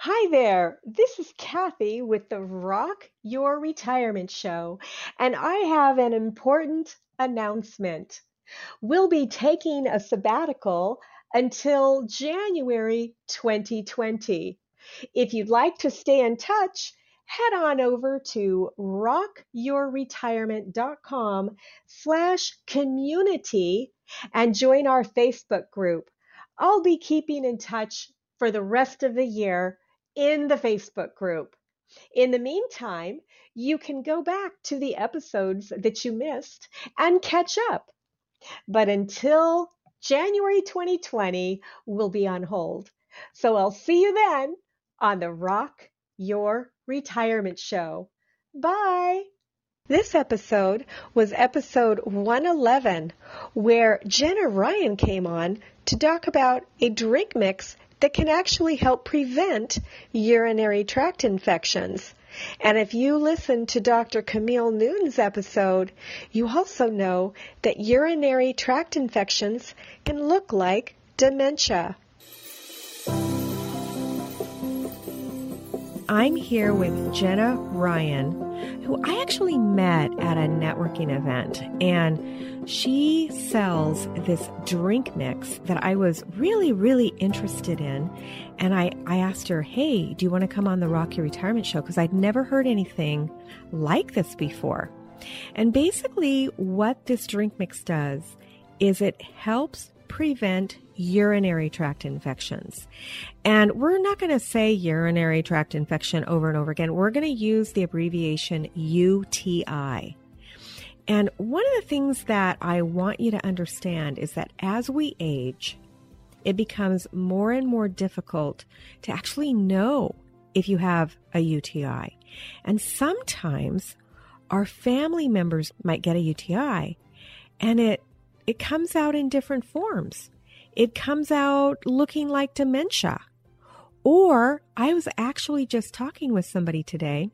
Hi there. This is Kathy with the Rock Your Retirement Show, and I have an important announcement. We'll be taking a sabbatical until January 2020. If you'd like to stay in touch, head on over to rockyourretirement.com slash community and join our Facebook group. I'll be keeping in touch for the rest of the year in the Facebook group. In the meantime, you can go back to the episodes that you missed and catch up. But until January 2020, we'll be on hold. So I'll see you then on the Rock Your Retirement Show. Bye. This episode was episode 111, where Jenna Ryan came on to talk about a drink mix that can actually help prevent urinary tract infections. And if you listen to Dr. Camille Newton's episode, you also know that urinary tract infections can look like dementia. I'm here with Jenna Ryan, who I actually met at a networking event. And she sells this drink mix that I was really, really interested in. And I, I asked her, hey, do you want to come on the Rock Your Retirement Show? Because I'd never heard anything like this before. And basically, what this drink mix does is it helps prevent urinary tract infections. And we're not going to say urinary tract infection over and over again. We're going to use the abbreviation UTI. And one of the things that I want you to understand is that as we age, it becomes more and more difficult to actually know if you have a UTI. And sometimes our family members might get a UTI and it it comes out in different forms it comes out looking like dementia. Or I was actually just talking with somebody today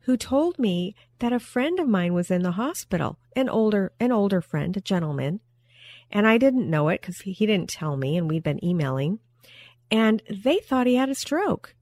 who told me that a friend of mine was in the hospital, an older an older friend, a gentleman, and I didn't know it cuz he didn't tell me and we'd been emailing, and they thought he had a stroke.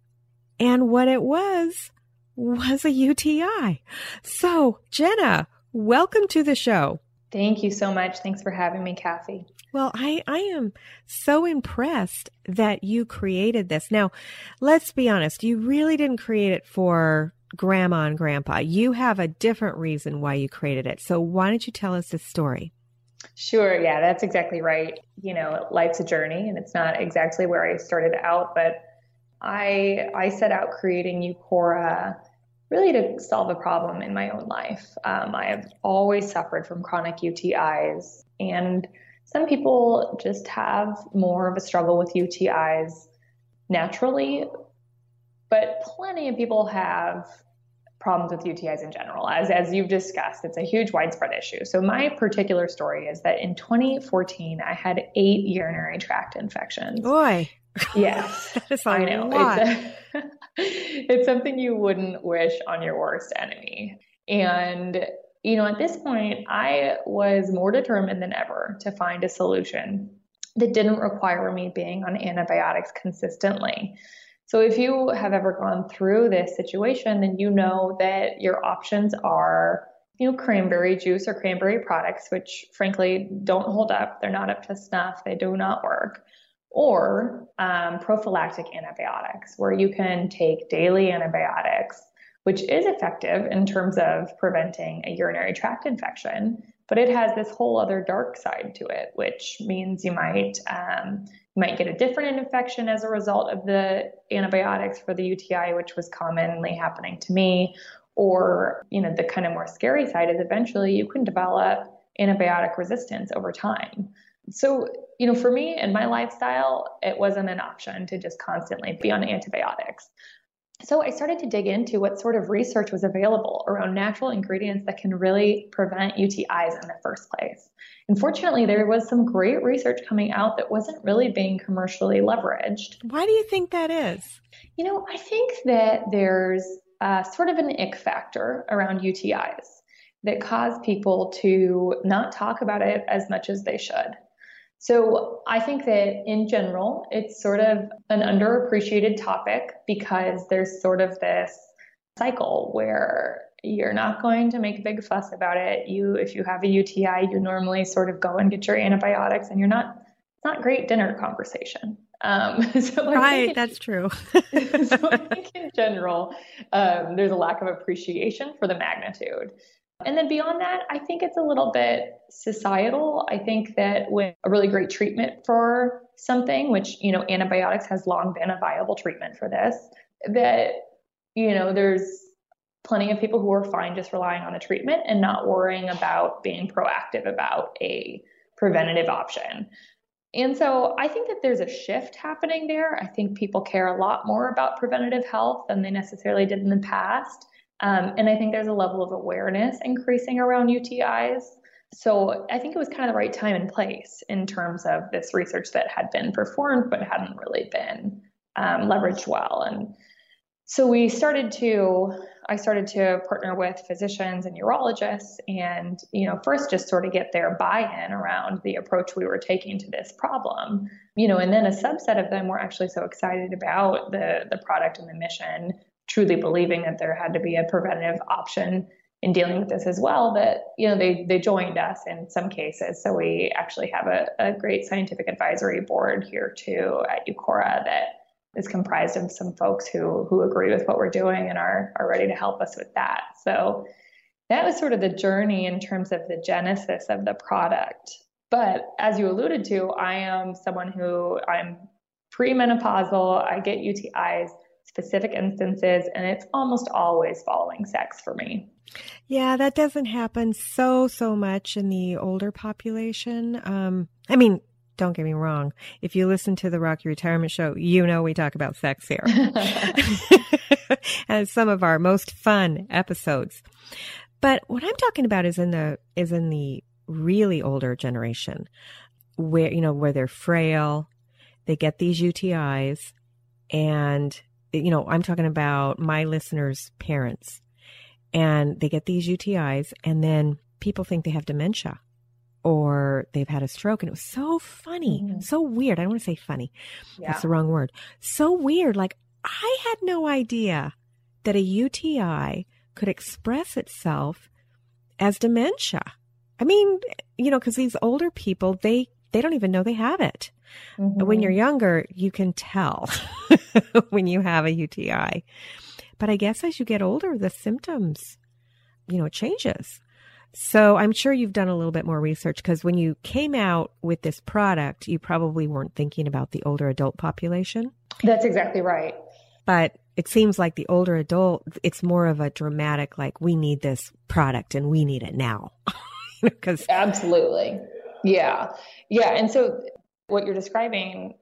And what it was was a UTI. So, Jenna, welcome to the show. Thank you so much. Thanks for having me, Kathy. Well, I, I am so impressed that you created this. Now, let's be honest, you really didn't create it for grandma and grandpa. You have a different reason why you created it. So why don't you tell us this story? Sure. Yeah, that's exactly right. You know, life's a journey and it's not exactly where I started out, but I I set out creating Uqora really to solve a problem in my own life. Um, I have always suffered from chronic UTIs and some people just have more of a struggle with UTIs naturally, but plenty of people have problems with UTIs in general. As, as you've discussed, it's a huge widespread issue. So, my particular story is that in 2014, I had eight urinary tract infections. Boy. Yes. I know. It's, a, it's something you wouldn't wish on your worst enemy. And you know, at this point, I was more determined than ever to find a solution that didn't require me being on antibiotics consistently. So, if you have ever gone through this situation, then you know that your options are, you know, cranberry juice or cranberry products, which frankly don't hold up. They're not up to snuff. They do not work. Or um, prophylactic antibiotics, where you can take daily antibiotics which is effective in terms of preventing a urinary tract infection. But it has this whole other dark side to it, which means you might um, you might get a different infection as a result of the antibiotics for the UTI, which was commonly happening to me. Or you know the kind of more scary side is eventually you can develop antibiotic resistance over time. So, you know, for me and my lifestyle, it wasn't an option to just constantly be on antibiotics. So I started to dig into what sort of research was available around natural ingredients that can really prevent UTIs in the first place. Unfortunately, there was some great research coming out that wasn't really being commercially leveraged. Why do you think that is? You know, I think that there's uh, sort of an ick factor around UTIs that cause people to not talk about it as much as they should. So I think that in general, it's sort of an underappreciated topic because there's sort of this cycle where you're not going to make a big fuss about it. You, if you have a UTI, you normally sort of go and get your antibiotics, and you're not. It's not great dinner conversation. Um, so right, that's true. so I think in general, um, there's a lack of appreciation for the magnitude. And then beyond that, I think it's a little bit societal. I think that with a really great treatment for something, which, you know, antibiotics has long been a viable treatment for this, that, you know, there's plenty of people who are fine just relying on the treatment and not worrying about being proactive about a preventative option. And so I think that there's a shift happening there. I think people care a lot more about preventative health than they necessarily did in the past. Um, and I think there's a level of awareness increasing around UTIs. So I think it was kind of the right time and place in terms of this research that had been performed but hadn't really been um, leveraged well. And so we started to I started to partner with physicians and urologists and you know first just sort of get their buy-in around the approach we were taking to this problem. You know, and then a subset of them were actually so excited about the the product and the mission truly believing that there had to be a preventative option in dealing with this as well that you know they they joined us in some cases. So we actually have a, a great scientific advisory board here too at Uqora that is comprised of some folks who who agree with what we're doing and are are ready to help us with that. So that was sort of the journey in terms of the genesis of the product. But as you alluded to i am someone who i'm premenopausal i get utis specific instances, and it's almost always following sex for me. Yeah, that doesn't happen so, so much in the older population. Um, I mean, don't get me wrong. If you listen to the Rocky Retirement Show, you know we talk about sex here. and some of our most fun episodes. But what I'm talking about is in the is in the really older generation where you know where they're frail, they get these UTIs and you know, I'm talking about my listeners' parents, and they get these UTIs, and then people think they have dementia or they've had a stroke. And it was so funny, mm-hmm. so weird. I don't want to say funny, yeah. that's the wrong word. So weird. Like, I had no idea that a UTI could express itself as dementia. I mean, you know, because these older people, they they don't even know they have it. Mm-hmm. When you're younger, you can tell when you have a UTI. But I guess as you get older, the symptoms, you know, it changes. So I'm sure you've done a little bit more research because when you came out with this product, you probably weren't thinking about the older adult population. That's exactly right. But it seems like the older adult, it's more of a dramatic, like, we need this product and we need it now. Because absolutely. Yeah. Yeah. And so what you're describing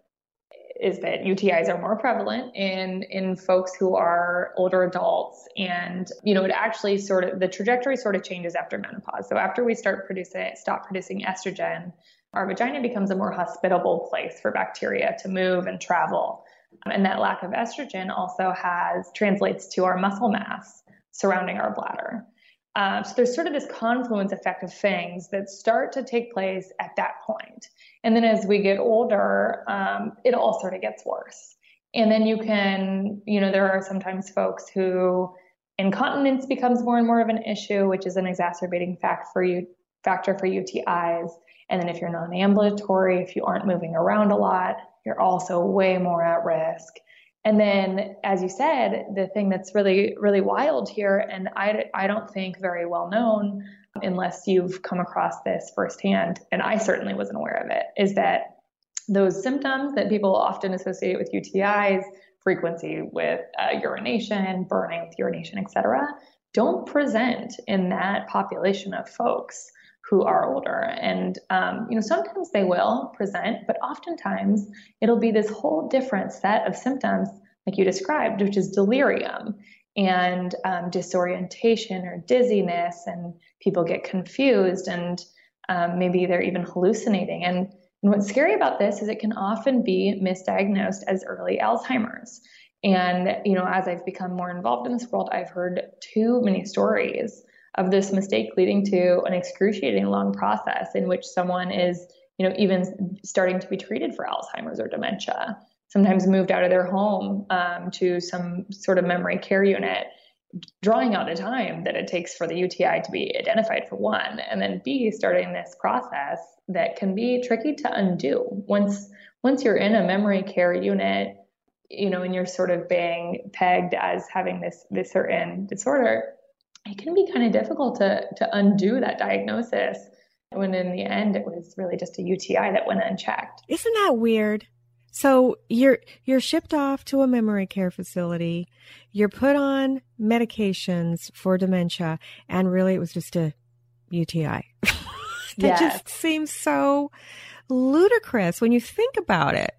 is that UTIs are more prevalent in in folks who are older adults and you know it actually sort of the trajectory sort of changes after menopause so after we start producing stop producing estrogen our vagina becomes a more hospitable place for bacteria to move and travel and that lack of estrogen also has translates to our muscle mass surrounding our bladder um, so there's sort of this confluence effect of things that start to take place at that point. And then as we get older, um, it all sort of gets worse. And then you can, you know, there are sometimes folks who incontinence becomes more and more of an issue, which is an exacerbating fact for you, factor for UTIs. And then if you're non-ambulatory, if you aren't moving around a lot, you're also way more at risk. And then, as you said, the thing that's really, really wild here, and I, I don't think very well known unless you've come across this firsthand, and I certainly wasn't aware of it, is that those symptoms that people often associate with UTIs, frequency with uh, urination, burning with urination, etc., don't present in that population of folks who are older. And, um, you know, sometimes they will present, but oftentimes it'll be this whole different set of symptoms, like you described, which is delirium and um, disorientation or dizziness, and people get confused and um, maybe they're even hallucinating. And, and what's scary about this is it can often be misdiagnosed as early Alzheimer's. And, you know, as I've become more involved in this world, I've heard too many stories of this mistake leading to an excruciating long process in which someone is you know, even starting to be treated for Alzheimer's or dementia. Sometimes moved out of their home um, to some sort of memory care unit, drawing out the time that it takes for the UTI to be identified for one, and then B, starting this process that can be tricky to undo once once you're in a memory care unit you know, and you're sort of being pegged as having this this certain disorder, it can be kind of difficult to to undo that diagnosis. When in the end, it was really just a UTI that went unchecked. Isn't that weird? So you're you're shipped off to a memory care facility. You're put on medications for dementia, and really, it was just a UTI. that yes. just seems so ludicrous when you think about it.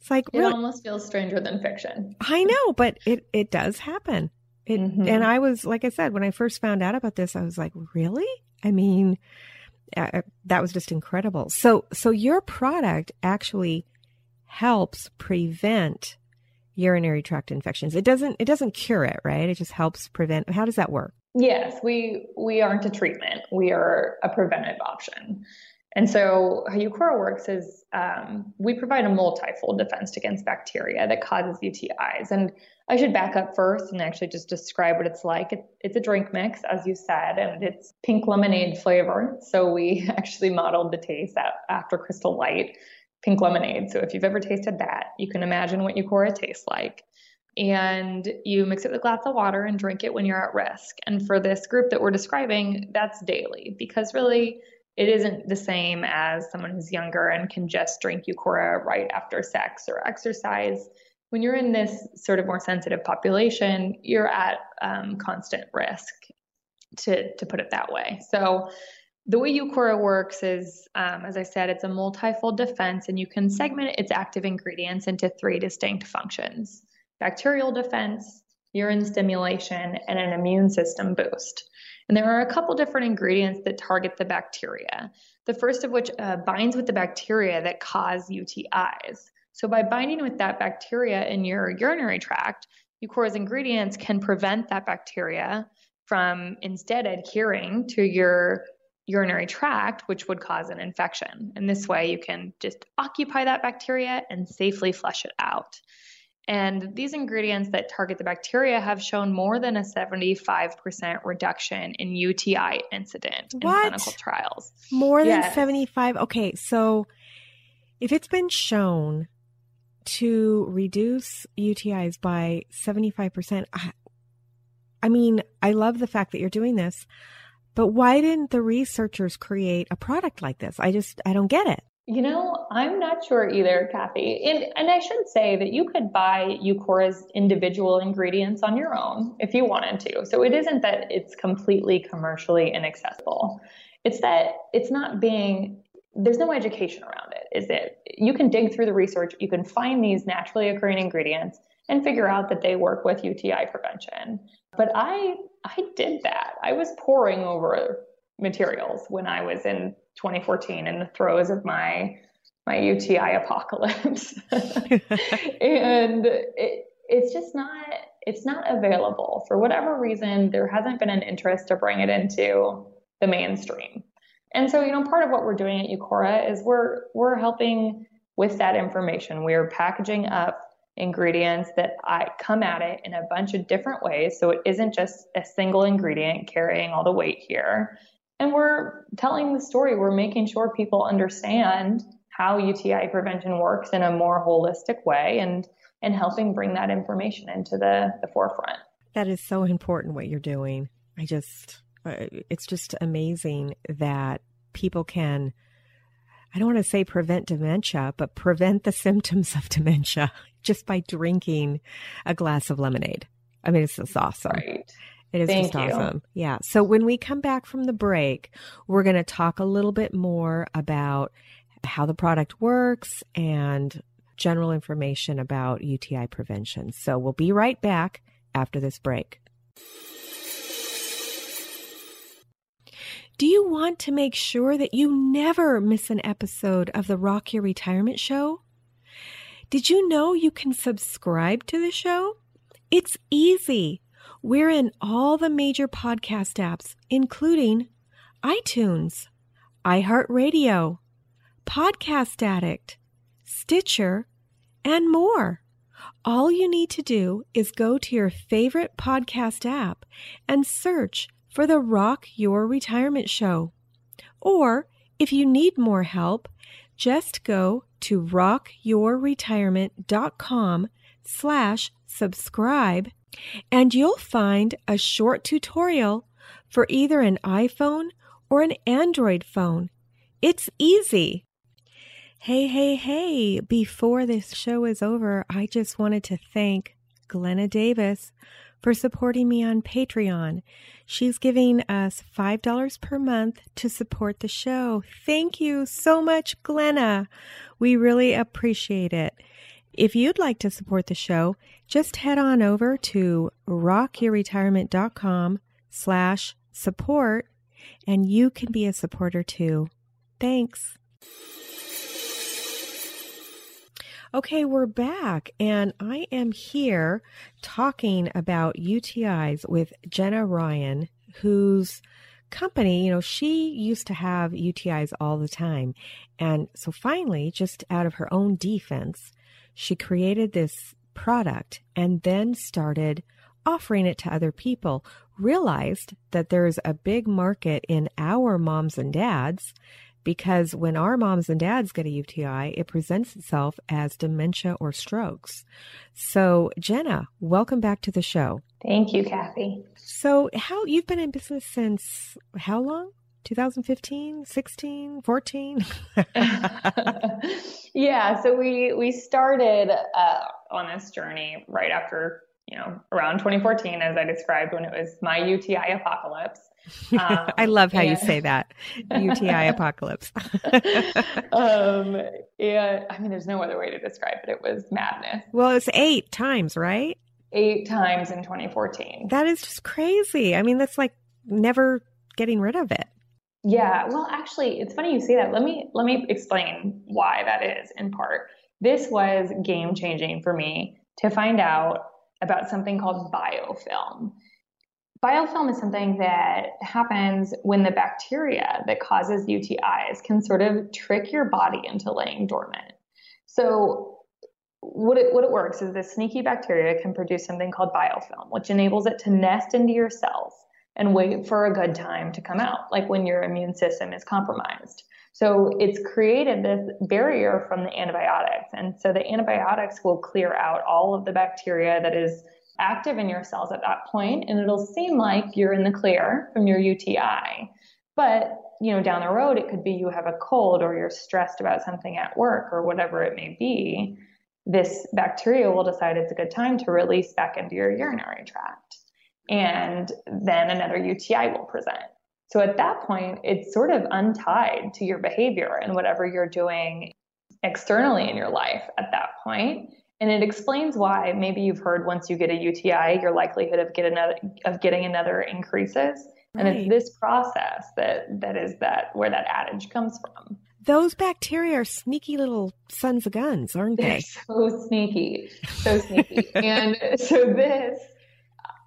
It's like it really, almost feels stranger than fiction. I know, but it it does happen. It, mm-hmm. And I was like I said when I first found out about this, I was like, really? I mean, uh, uh, that was just incredible. So so your product actually helps prevent urinary tract infections. It doesn't it doesn't cure it, right? It just helps prevent. How does that work? Yes, we we aren't a treatment. We are a preventive option. And so how Uqora works is um, we provide a multifold defense against bacteria that causes UTIs. And I should back up first and actually just describe what it's like. It, it's a drink mix, as you said, and it's pink lemonade flavor. So we actually modeled the taste after Crystal Light pink lemonade. So if you've ever tasted that, you can imagine what Uqora tastes like. And you mix it with a glass of water and drink it when you're at risk. And for this group that we're describing, that's daily because really it isn't the same as someone who's younger and can just drink Uqora right after sex or exercise. When you're in this sort of more sensitive population, you're at um, constant risk, to, to put it that way. So, the way Uqora works is, um, as I said, it's a multifold defense, and you can segment its active ingredients into three distinct functions bacterial defense, urine stimulation, and an immune system boost. And there are a couple different ingredients that target the bacteria. The first of which uh, binds with the bacteria that cause UTIs. So by binding with that bacteria in your urinary tract, Uqora's ingredients can prevent that bacteria from instead adhering to your urinary tract, which would cause an infection. And this way you can just occupy that bacteria and safely flush it out. And these ingredients that target the bacteria have shown more than a 75% reduction in UTI incident what? in clinical trials. More than yes. 75? Okay, so if it's been shown to reduce UTIs by 75%, I, I mean, I love the fact that you're doing this, but why didn't the researchers create a product like this? I just, I don't get it. You know, I'm not sure either, Kathy. And, and I should say that you could buy Uqora's individual ingredients on your own if you wanted to. So it isn't that it's completely commercially inaccessible. It's that it's not being, there's no education around it, is it? You can dig through the research, you can find these naturally occurring ingredients and figure out that they work with UTI prevention. But I, I did that. I was poring over materials when I was in 2014 in the throes of my my UTI apocalypse. and it, it's just not it's not available for whatever reason there hasn't been an interest to bring it into the mainstream. And so, you know, part of what we're doing at Uqora is we're we're helping with that information. We're packaging up ingredients that I come at it in a bunch of different ways. So it isn't just a single ingredient carrying all the weight here and we're telling the story. We're making sure people understand how UTI prevention works in a more holistic way and and helping bring that information into the, the forefront. That is so important what you're doing. I just uh, it's just amazing that people can I don't want to say prevent dementia, but prevent the symptoms of dementia just by drinking a glass of lemonade. I mean, it's just awesome. Right. It is Thank just you. awesome. Yeah. So when we come back from the break, we're going to talk a little bit more about how the product works and general information about UTI prevention. So we'll be right back after this break. Do you want to make sure that you never miss an episode of the Rock Your Retirement Show? Did you know you can subscribe to the show? It's easy. We're in all the major podcast apps, including iTunes, iHeartRadio, Podcast Addict, Stitcher, and more. All you need to do is go to your favorite podcast app and search for the Rock Your Retirement Show. Or if you need more help, just go to rockyourretirement.com slash subscribe and you'll find a short tutorial for either an iPhone or an Android phone. It's easy. Hey, hey, hey, before this show is over, I just wanted to thank Glenna Davis for supporting me on Patreon. She's giving us $5 per month to support the show. Thank you so much, Glenna. We really appreciate it. If you'd like to support the show, just head on over to rockyourretirement.com slash support and you can be a supporter too. Thanks. Okay, we're back, and I am here talking about UTIs with Jenna Ryan, whose company, you know, she used to have UTIs all the time. And so finally, just out of her own defense, she created this product and then started offering it to other people. Realized that there's a big market in our moms and dads because when our moms and dads get a UTI, it presents itself as dementia or strokes. So, Jenna, welcome back to the show. Thank you, Kathy. So, how you've been in business since how long? 2015, 16, 14? yeah, so we we started uh, on this journey right after, you know, around 2014 as I described when it was my UTI apocalypse. Um, I love how and, you say that UTI apocalypse. um, yeah, I mean, there's no other way to describe it. It was madness. Well, it's eight times, right? Eight times in 2014. That is just crazy. I mean, that's like never getting rid of it. Yeah, well, actually, it's funny you say that. Let me let me explain why that is. In part, this was game changing for me to find out about something called biofilm. Biofilm is something that happens when the bacteria that causes UTIs can sort of trick your body into laying dormant. So, what it, what it works is this sneaky bacteria can produce something called biofilm, which enables it to nest into your cells and wait for a good time to come out, like when your immune system is compromised. So it's created this barrier from the antibiotics. And so the antibiotics will clear out all of the bacteria that is active in your cells at that point, and it'll seem like you're in the clear from your UTI. But you know, down the road, it could be you have a cold or you're stressed about something at work or whatever it may be. This bacteria will decide it's a good time to release back into your urinary tract. And then another UTI will present. So at that point, it's sort of untied to your behavior and whatever you're doing externally in your life at that point. And it explains why maybe you've heard once you get a UTI, your likelihood of get another of getting another increases. Right. And it's this process that that is that where that adage comes from. Those bacteria are sneaky little sons of guns, aren't they? They're so sneaky, so sneaky. and so this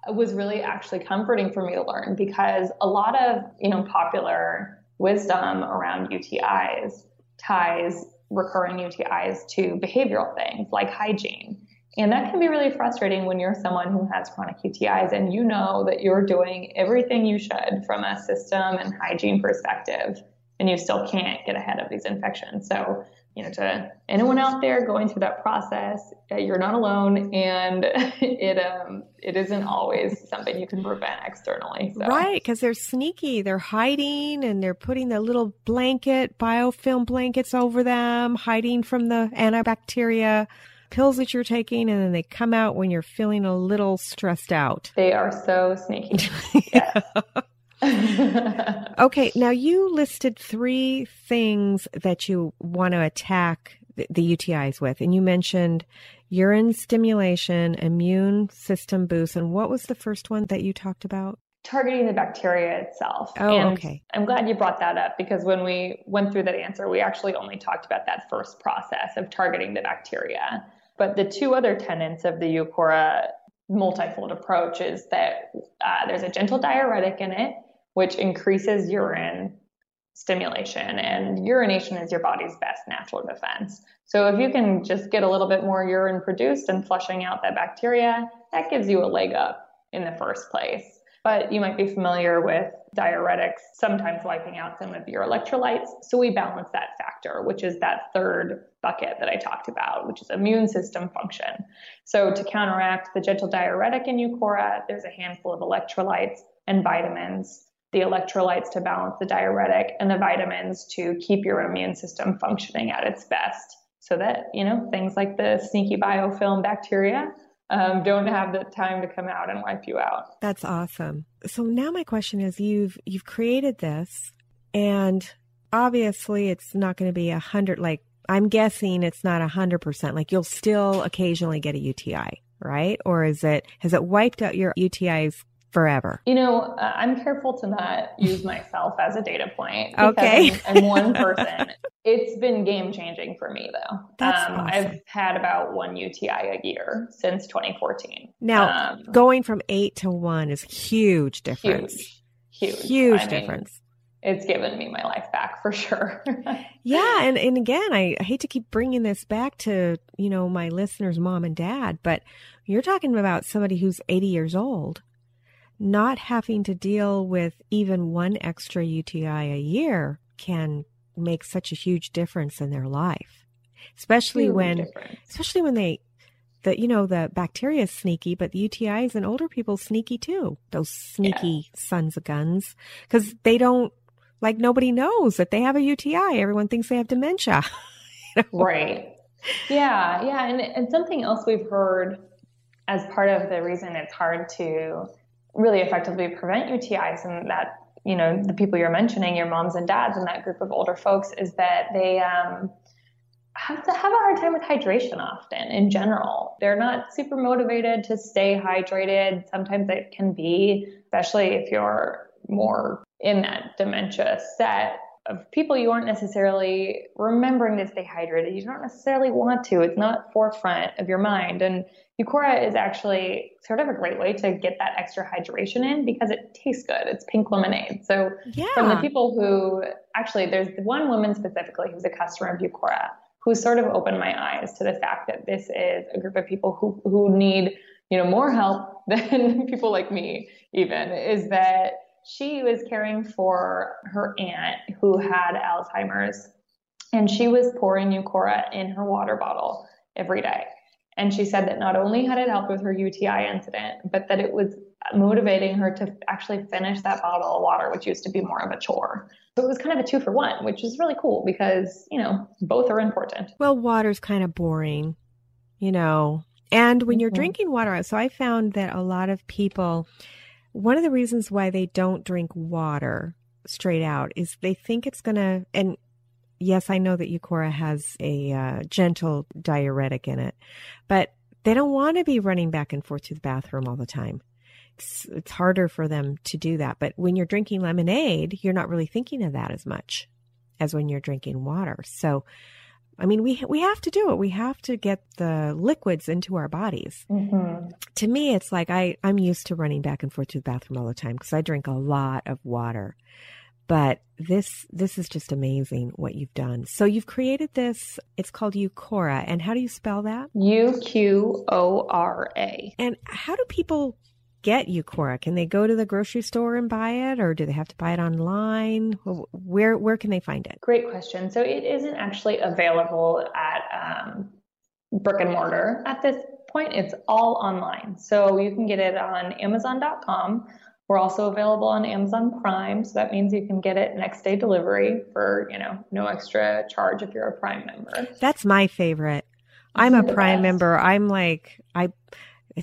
was really actually comforting for me to learn because a lot of you know popular wisdom around UTIs ties recurring UTIs to behavioral things like hygiene. And that can be really frustrating when you're someone who has chronic UTIs and you know that you're doing everything you should from a system and hygiene perspective, and you still can't get ahead of these infections. So, you know, to anyone out there going through that process, uh, you're not alone, and it um it isn't always something you can prevent externally. So. Right, because they're sneaky. They're hiding and they're putting the little blanket, biofilm blankets over them, hiding from the antibacteria pills that you're taking, and then they come out when you're feeling a little stressed out. They are so sneaky. okay, now you listed three things that you want to attack the, the UTIs with, and you mentioned urine stimulation, immune system boost, and what was the first one that you talked about? Targeting the bacteria itself. Oh, and okay. I'm glad you brought that up because when we went through that answer, we actually only talked about that first process of targeting the bacteria. But the two other tenets of the Uqora multifold approach is that uh, there's a gentle diuretic in it which increases urine stimulation and urination is your body's best natural defense. So if you can just get a little bit more urine produced and flushing out that bacteria, that gives you a leg up in the first place. But you might be familiar with diuretics sometimes wiping out some of your electrolytes. So we balance that factor, which is that third bucket that I talked about, which is immune system function. So to counteract the gentle diuretic in Uqora, there's a handful of electrolytes and vitamins the electrolytes to balance the diuretic and the vitamins to keep your immune system functioning at its best so that you know things like the sneaky biofilm bacteria um, don't have the time to come out and wipe you out. That's awesome. So now my question is, you've you've created this, and obviously it's not going to be a hundred. Like I'm guessing it's not a hundred percent. Like you'll still occasionally get a UTI, right? Or is it has it wiped out your UTIs forever? You know, uh, I'm careful to not use myself as a data point. Okay. I'm, I'm, one person. it's been game changing for me though. That's um, awesome. I've had about one UTI a year since 2014. Now, um, going from eight to one is huge difference. Huge. Huge. Huge I difference. Mean, it's given me my life back for sure. yeah, and and again, I, I hate to keep bringing this back to you know my listeners' mom and dad, but you're talking about somebody who's 80 years old not having to deal with even one extra UTI a year can make such a huge difference in their life. Especially huge when difference. especially when they the you know the bacteria is sneaky, but the UTIs in older people sneaky too. Those sneaky yeah. sons of guns cuz they don't like nobody knows that they have a UTI. Everyone thinks they have dementia. you know? Right. Yeah, yeah, and and something else we've heard as part of the reason it's hard to really effectively prevent UTIs and that you know the people you're mentioning your moms and dads and that group of older folks is that they um, have to have a hard time with hydration often in general. They're not super motivated to stay hydrated. Sometimes it can be especially if you're more in that dementia set of people you aren't necessarily remembering to stay hydrated you don't necessarily want to it's not forefront of your mind and Uqora is actually sort of a great way to get that extra hydration in because it tastes good. It's pink lemonade. So yeah. from the people who actually, there's one woman specifically who's a customer of Uqora who sort of opened my eyes to the fact that this is a group of people who, who need, you know, more help than people like me even is that she was caring for her aunt who had Alzheimer's and she was pouring Uqora in her water bottle every day. And she said that not only had it helped with her UTI incident, but that it was motivating her to actually finish that bottle of water, which used to be more of a chore. So it was kind of a two for one, which is really cool because, you know, both are important. Well, water's kind of boring, you know. And when you're mm-hmm. drinking water, so I found that a lot of people, one of the reasons why they don't drink water straight out is they think it's going to, and yes, I know that Uqora has a uh, gentle diuretic in it, but they don't want to be running back and forth to the bathroom all the time. It's, it's harder for them to do that. But when you're drinking lemonade, you're not really thinking of that as much as when you're drinking water. So, I mean, we we have to do it. We have to get the liquids into our bodies. Mm-hmm. To me, it's like I I'm used to running back and forth to the bathroom all the time because I drink a lot of water but this this is just amazing what you've done. So you've created this. It's called Uqora, and how do you spell that? U Q O R A. And how do people get Uqora? Can they go to the grocery store and buy it, or do they have to buy it online? Where where can they find it? Great question. So it isn't actually available at um, brick and mortar at this point. It's all online. So you can get it on Amazon.com we're also available on Amazon Prime, so that means you can get it next day delivery for, you know, no extra charge if you're a Prime member. That's my favorite. I'm a Prime best. member. I'm like I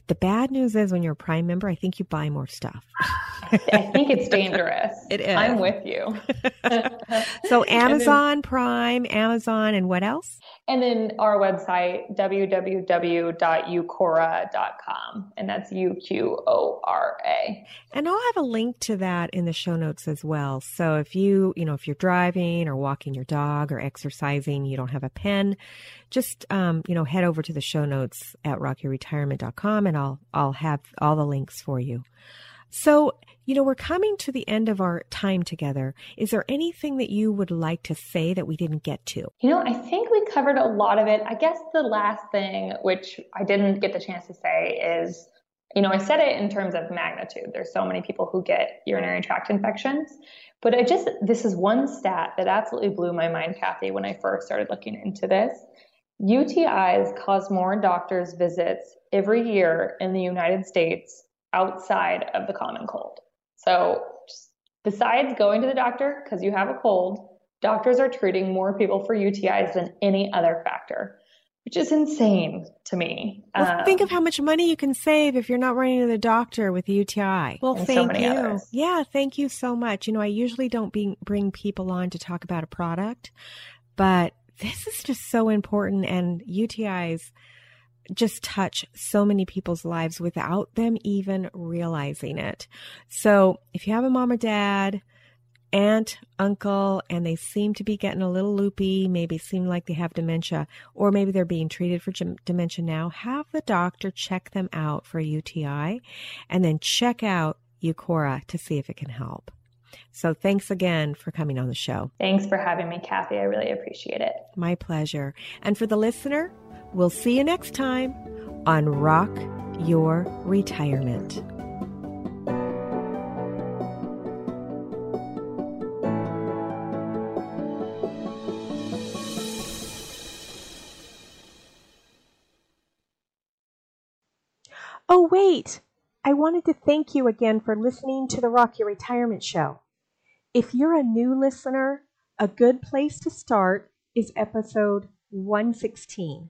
the bad news is when you're a Prime member, I think you buy more stuff. I think it's dangerous. It is. I'm with you. so Amazon then, Prime, Amazon, and what else? And then our website, www.uqora.com. And that's U Q O R A. And I'll have a link to that in the show notes as well. So if you, you know, if you're driving or walking your dog or exercising, you don't have a pen, just, um, you know, head over to the show notes at rockyretirement.com and I'll, I'll have all the links for you. So, you know, we're coming to the end of our time together. Is there anything that you would like to say that we didn't get to? You know, I think we covered a lot of it. I guess the last thing, which I didn't get the chance to say, is you know, I said it in terms of magnitude. There's so many people who get urinary tract infections. But I just, this is one stat that absolutely blew my mind, Kathy, when I first started looking into this. UTIs cause more doctor's visits every year in the United States outside of the common cold. So, besides going to the doctor because you have a cold, doctors are treating more people for UTIs than any other factor, which is insane to me. Well, um, think of how much money you can save if you're not running to the doctor with UTI. Well, thank so you. Others. Yeah, thank you so much. You know, I usually don't be, bring people on to talk about a product, but this is just so important and UTIs just touch so many people's lives without them even realizing it. So if you have a mom or dad, aunt, uncle, and they seem to be getting a little loopy, maybe seem like they have dementia, or maybe they're being treated for dementia now, have the doctor check them out for a UTI and then check out Uqora to see if it can help. So thanks again for coming on the show. Thanks for having me, Kathy. I really appreciate it. My pleasure. And for the listener, we'll see you next time on Rock Your Retirement. Oh, wait! I wanted to thank you again for listening to the Rock Your Retirement Show. If you're a new listener, a good place to start is episode 116.